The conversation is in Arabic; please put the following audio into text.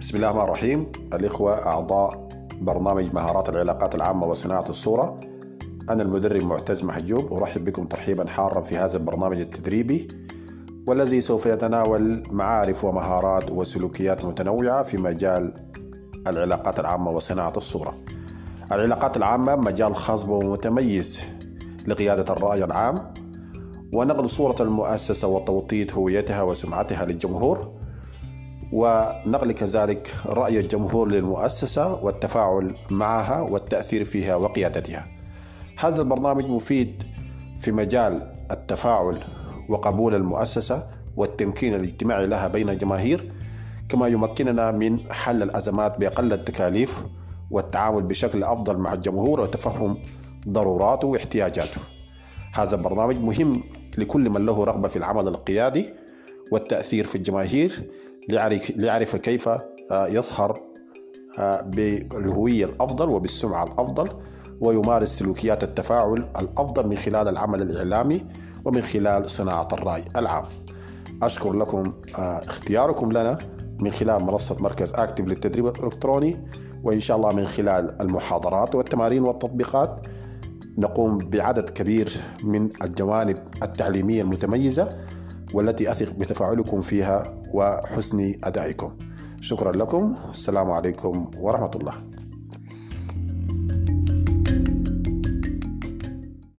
بسم الله الرحمن الرحيم. الإخوة أعضاء برنامج مهارات العلاقات العامة وصناعة الصورة. أنا المدرب معتز محجوب أرحب بكم ترحيبا حارا في هذا البرنامج التدريبي والذي سوف يتناول معارف ومهارات وسلوكيات متنوعة في مجال العلاقات العامة وصناعة الصورة. العلاقات العامة مجال خاص ومتميز لقيادة الرأي العام ونقل صورة المؤسسة وتوطيد هويتها وسمعتها للجمهور. ونقل كذلك رأي الجمهور للمؤسسة والتفاعل معها والتأثير فيها وقيادتها. هذا البرنامج مفيد في مجال التفاعل وقبول المؤسسة والتمكين الاجتماعي لها بين الجماهير كما يمكننا من حل الأزمات بأقل التكاليف والتعامل بشكل أفضل مع الجمهور وتفهم ضروراته واحتياجاته. هذا البرنامج مهم لكل من له رغبة في العمل القيادي والتأثير في الجماهير ليعرف كيف آه، يظهر آه، بالهوية الأفضل وبالسمعة الأفضل ويمارس سلوكيات التفاعل الأفضل من خلال العمل الإعلامي ومن خلال صناعة الرأي العام. أشكر لكم آه، اختياركم لنا من خلال منصة مركز أكتف للتدريب الإلكتروني وإن شاء الله من خلال المحاضرات والتمارين والتطبيقات. نقوم بعدد كبير من الجوانب التعليمية المتميزة والتي أثق بتفاعلكم فيها وحسن أدائكم. شكرا لكم. السلام عليكم ورحمة الله.